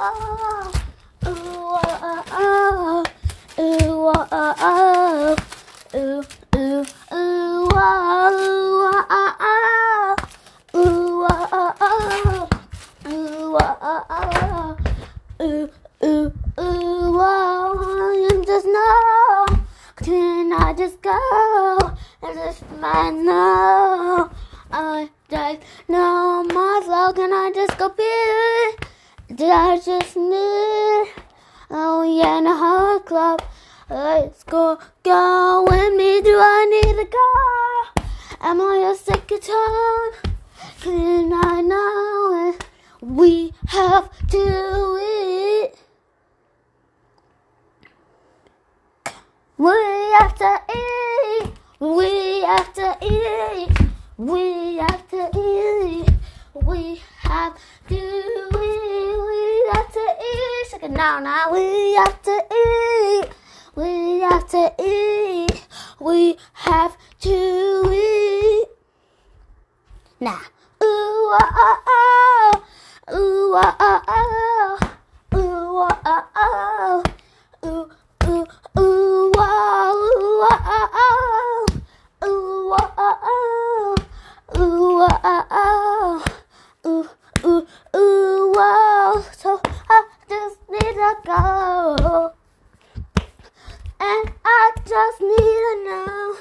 oh, ooh, oh, oh, ooh, oh, oh, ooh, ooh, ooh, oh, oh, oh, ooh, oh, oh, ooh, oh, oh, ooh, ooh, ooh, oh, and just know, can I just go just need? Oh yeah, in a hot club. Let's go, go with me. Do I need a car? Am I a second time? Can I know it? We have to eat. We have to eat. We have to eat. We now, now we have to eat. We have to eat. We have to eat. Now, ooh ah ah oh, ooh ah ah oh, ooh ah ah oh, ooh ooh ooh ah ooh ah ah oh, ooh ah ah oh, ooh ah ah oh, ooh ooh ooh wow. So I just need to go, and I just need to know.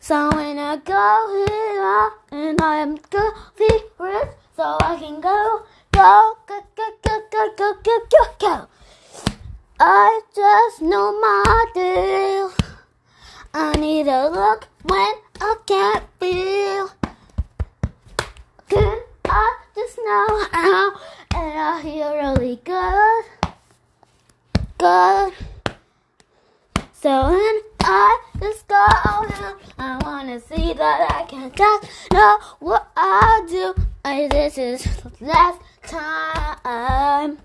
So when I go here and I am confident, so I can go, go, go, go, go, go, go, go, go, go. I just know my deal. I need to look when I can't feel. Can I just know how? And I feel really good, good. So I just go now, I wanna see that I can just know what I do. And this is the last time.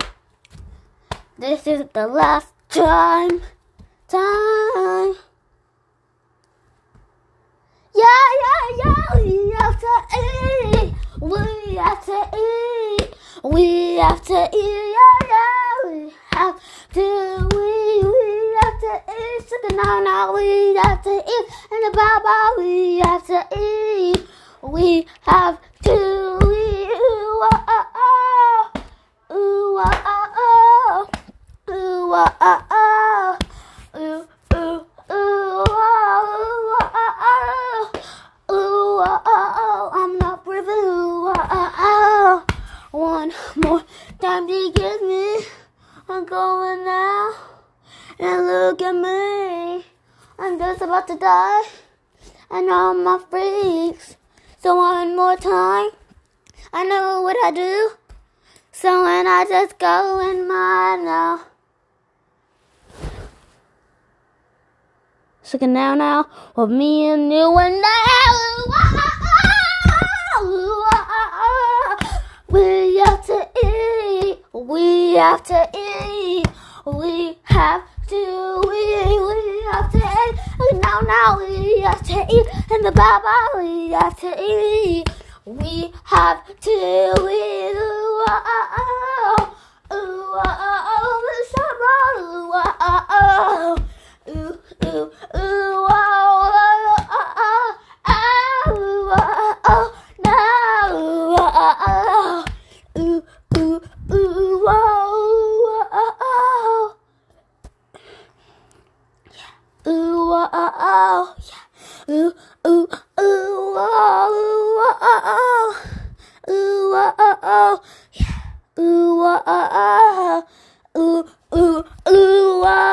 This is the last time. Time. Yeah, yeah, yeah. We have to eat. We have to eat. We have to eat. Yeah, yeah. We have to. We we have to Chicken now, we have to eat. And the baba we have to eat. We have to. Ooh, ah, ah, ah. Ooh, ah, ah, ah. Ooh, ah, ah, ah. Ooh, ooh, ooh, ooh, ah, ah, ah. Ooh, ah, ah, ah. I'm not breathing. Ooh, ah, ah, ah. One more time to get me. I'm going now. And look at me. I'm just about to die. And all my freaks. So one more time. I know what I do. So when I just go in my now. So now now with me and you and now. We have to eat. We have to eat. We have to eat. We have to eat. Now now we have to eat. And the Baba we have to eat. We have to eat. Ooh, ah, ah, ah. Ooh, ah, ah, oh, oh, oh, yeah.